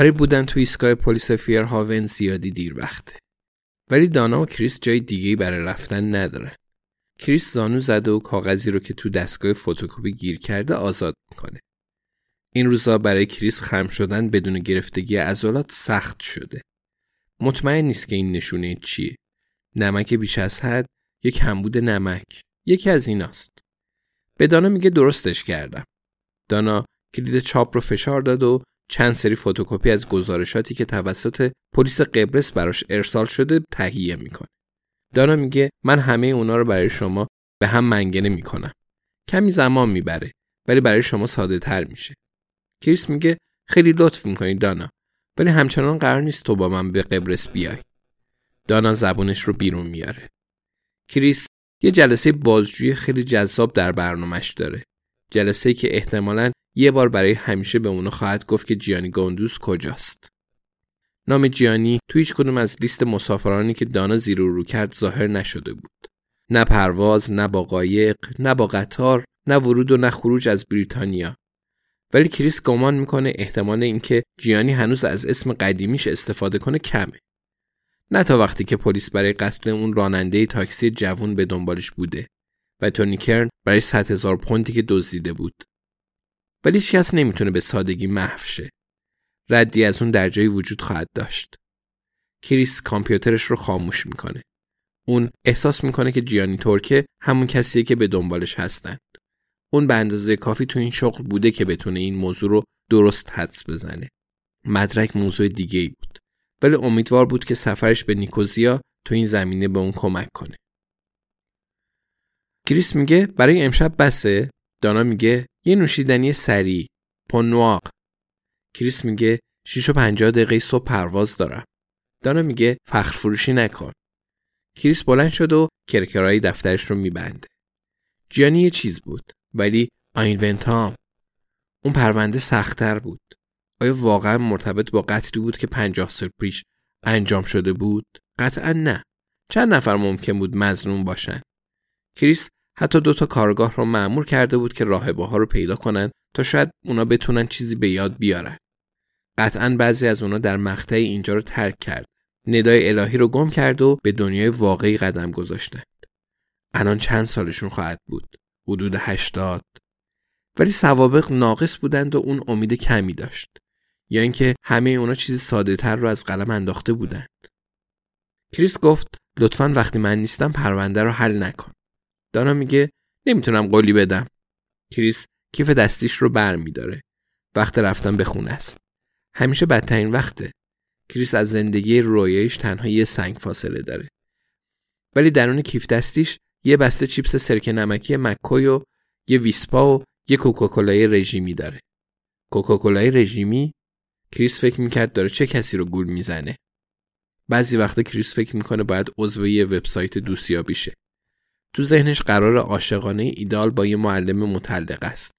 برای بودن تو ایستگاه پلیس فیرهاون زیادی دیر وقته. ولی دانا و کریس جای دیگه برای رفتن ندارن. کریس زانو زده و کاغذی رو که تو دستگاه فتوکپی گیر کرده آزاد می‌کنه. این روزا برای کریس خم شدن بدون گرفتگی عضلات سخت شده. مطمئن نیست که این نشونه چیه. نمک بیش از حد، یک کمبود نمک، یکی از ایناست. به دانا میگه درستش کردم. دانا کلید چاپ رو فشار داد و چند سری فتوکپی از گزارشاتی که توسط پلیس قبرس براش ارسال شده تهیه می‌کنه. دانا میگه من همه اونا رو برای شما به هم منگنه می‌کنم. کمی زمان می‌بره ولی برای شما ساده تر میشه. کریس میگه خیلی لطف می‌کنی دانا ولی همچنان قرار نیست تو با من به قبرس بیای. دانا زبونش رو بیرون میاره. کریس یه جلسه بازجویی خیلی جذاب در برنامهش داره. جلسه که احتمالاً یه بار برای همیشه به اونو خواهد گفت که جیانی گوندوس کجاست. نام جیانی تو هیچ کدوم از لیست مسافرانی که دانا زیر و رو کرد ظاهر نشده بود. نه پرواز، نه با قایق، نه با قطار، نه ورود و نه خروج از بریتانیا. ولی کریس گمان می‌کنه احتمال اینکه جیانی هنوز از اسم قدیمیش استفاده کنه کمه. نه تا وقتی که پلیس برای قتل اون راننده تاکسی جوون به دنبالش بوده و تونی کرن برای 100 هزار پوندی که دزدیده بود. ولی هیچ کس نمی‌تونه به سادگی محو شه. ردی از اون در جایی وجود خواهد داشت. کریس کامپیوترش رو خاموش می‌کنه. اون احساس می‌کنه که جیانی تورکه همون کسیه که به دنبالش هستند. اون به اندازه کافی تو این شغل بوده که بتونه این موضوع رو درست حدس بزنه. مدرک موضوع دیگه ای بود. ولی امیدوار بود که سفرش به نیکوزیا تو این زمینه به اون کمک کنه. کریس میگه برای امشب بسه دانا میگه یه نوشیدنی سریع پنواق. کریس میگه 6 و 50 دقیقه صبح پرواز دارم. دانا میگه فخر فروشی نکن. کریس بلند شد و کرکره‌ی دفترش رو میبنده. جیانی یه چیز بود ولی آینونتام. اون پرونده سختتر بود. آیا واقعا مرتبط با قتلی بود که 50 سال پیش انجام شده بود؟ قطعا نه. چند نفر ممکن بود مظلوم باشن؟ کریس حتی دو تا کارآگاه رو مأمور کرده بود که راهبه ها رو پیدا کنن تا شاید اونا بتونن چیزی به یاد بیارن. قطعا بعضی از اونا در مقطع اینجا رو ترک کرد. ندای الهی رو گم کرد و به دنیای واقعی قدم گذاشتند. الان چند سالشون خواهد بود؟ حدود هشتاد. ولی سوابق ناقص بودند و اون امید کمی داشت. یا اینکه همه اونا چیز ساده تر رو از قلم انداخته بودند. کریس گفت لطفا وقتی من نیستم پرونده رو حل نکن. دانا میگه نمی‌تونم قولی بدم. کریس کیف دستیش رو بر میداره. وقت رفتن به خونه است. همیشه بدترین وقته. کریس از زندگی رویاییش تنها یه سنگ فاصله داره. ولی درون کیف دستیش یه بسته چیپس سرکه نمکی McCoy's و یه Wispa و یه کوکاکولای رژیمی داره. کوکاکولای رژیمی کریس فکر می‌کرد داره چه کسی رو گول می‌زنه. بعضی وقتا کریس فکر می‌کنه باید عضو یه وبسایت دوستیابی شه. تو ذهنش قرار عاشقانه ایدال با یه معلم مطلقه است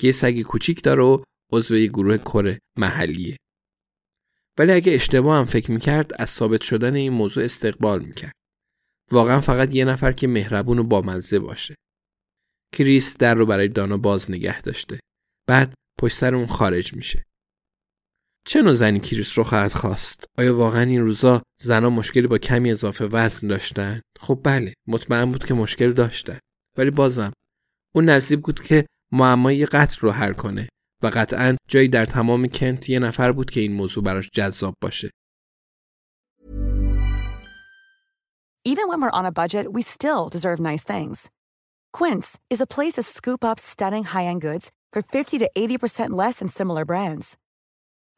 که یه سگ کوچیک داره و عضو گروه کره محلیه. ولی اگه اشتباه هم فکر می‌کرد از ثابت شدن این موضوع استقبال می‌کرد. واقعا فقط یه نفر که مهربون و بامزه باشه. کریس در رو برای دانا باز نگه داشته. بعد پشت سر اون خارج میشه. چه نوع زنی کریس رو خواهد خواست؟ آیا واقعا این روزا زنها مشکلی با کمی اضافه وزن داشتن؟ خب بله، مطمئن بود که مشکل داشتن. ولی بازم اون نصیب بود که معمای قتل رو حل کنه و قطعا جایی در تمام کنت یه نفر بود که این موضوع براش جذاب باشه. Even when we're on a budget, we still deserve nice things. Quince is a place to scoop up stunning high-end goods for 50 to 80% less than similar brands.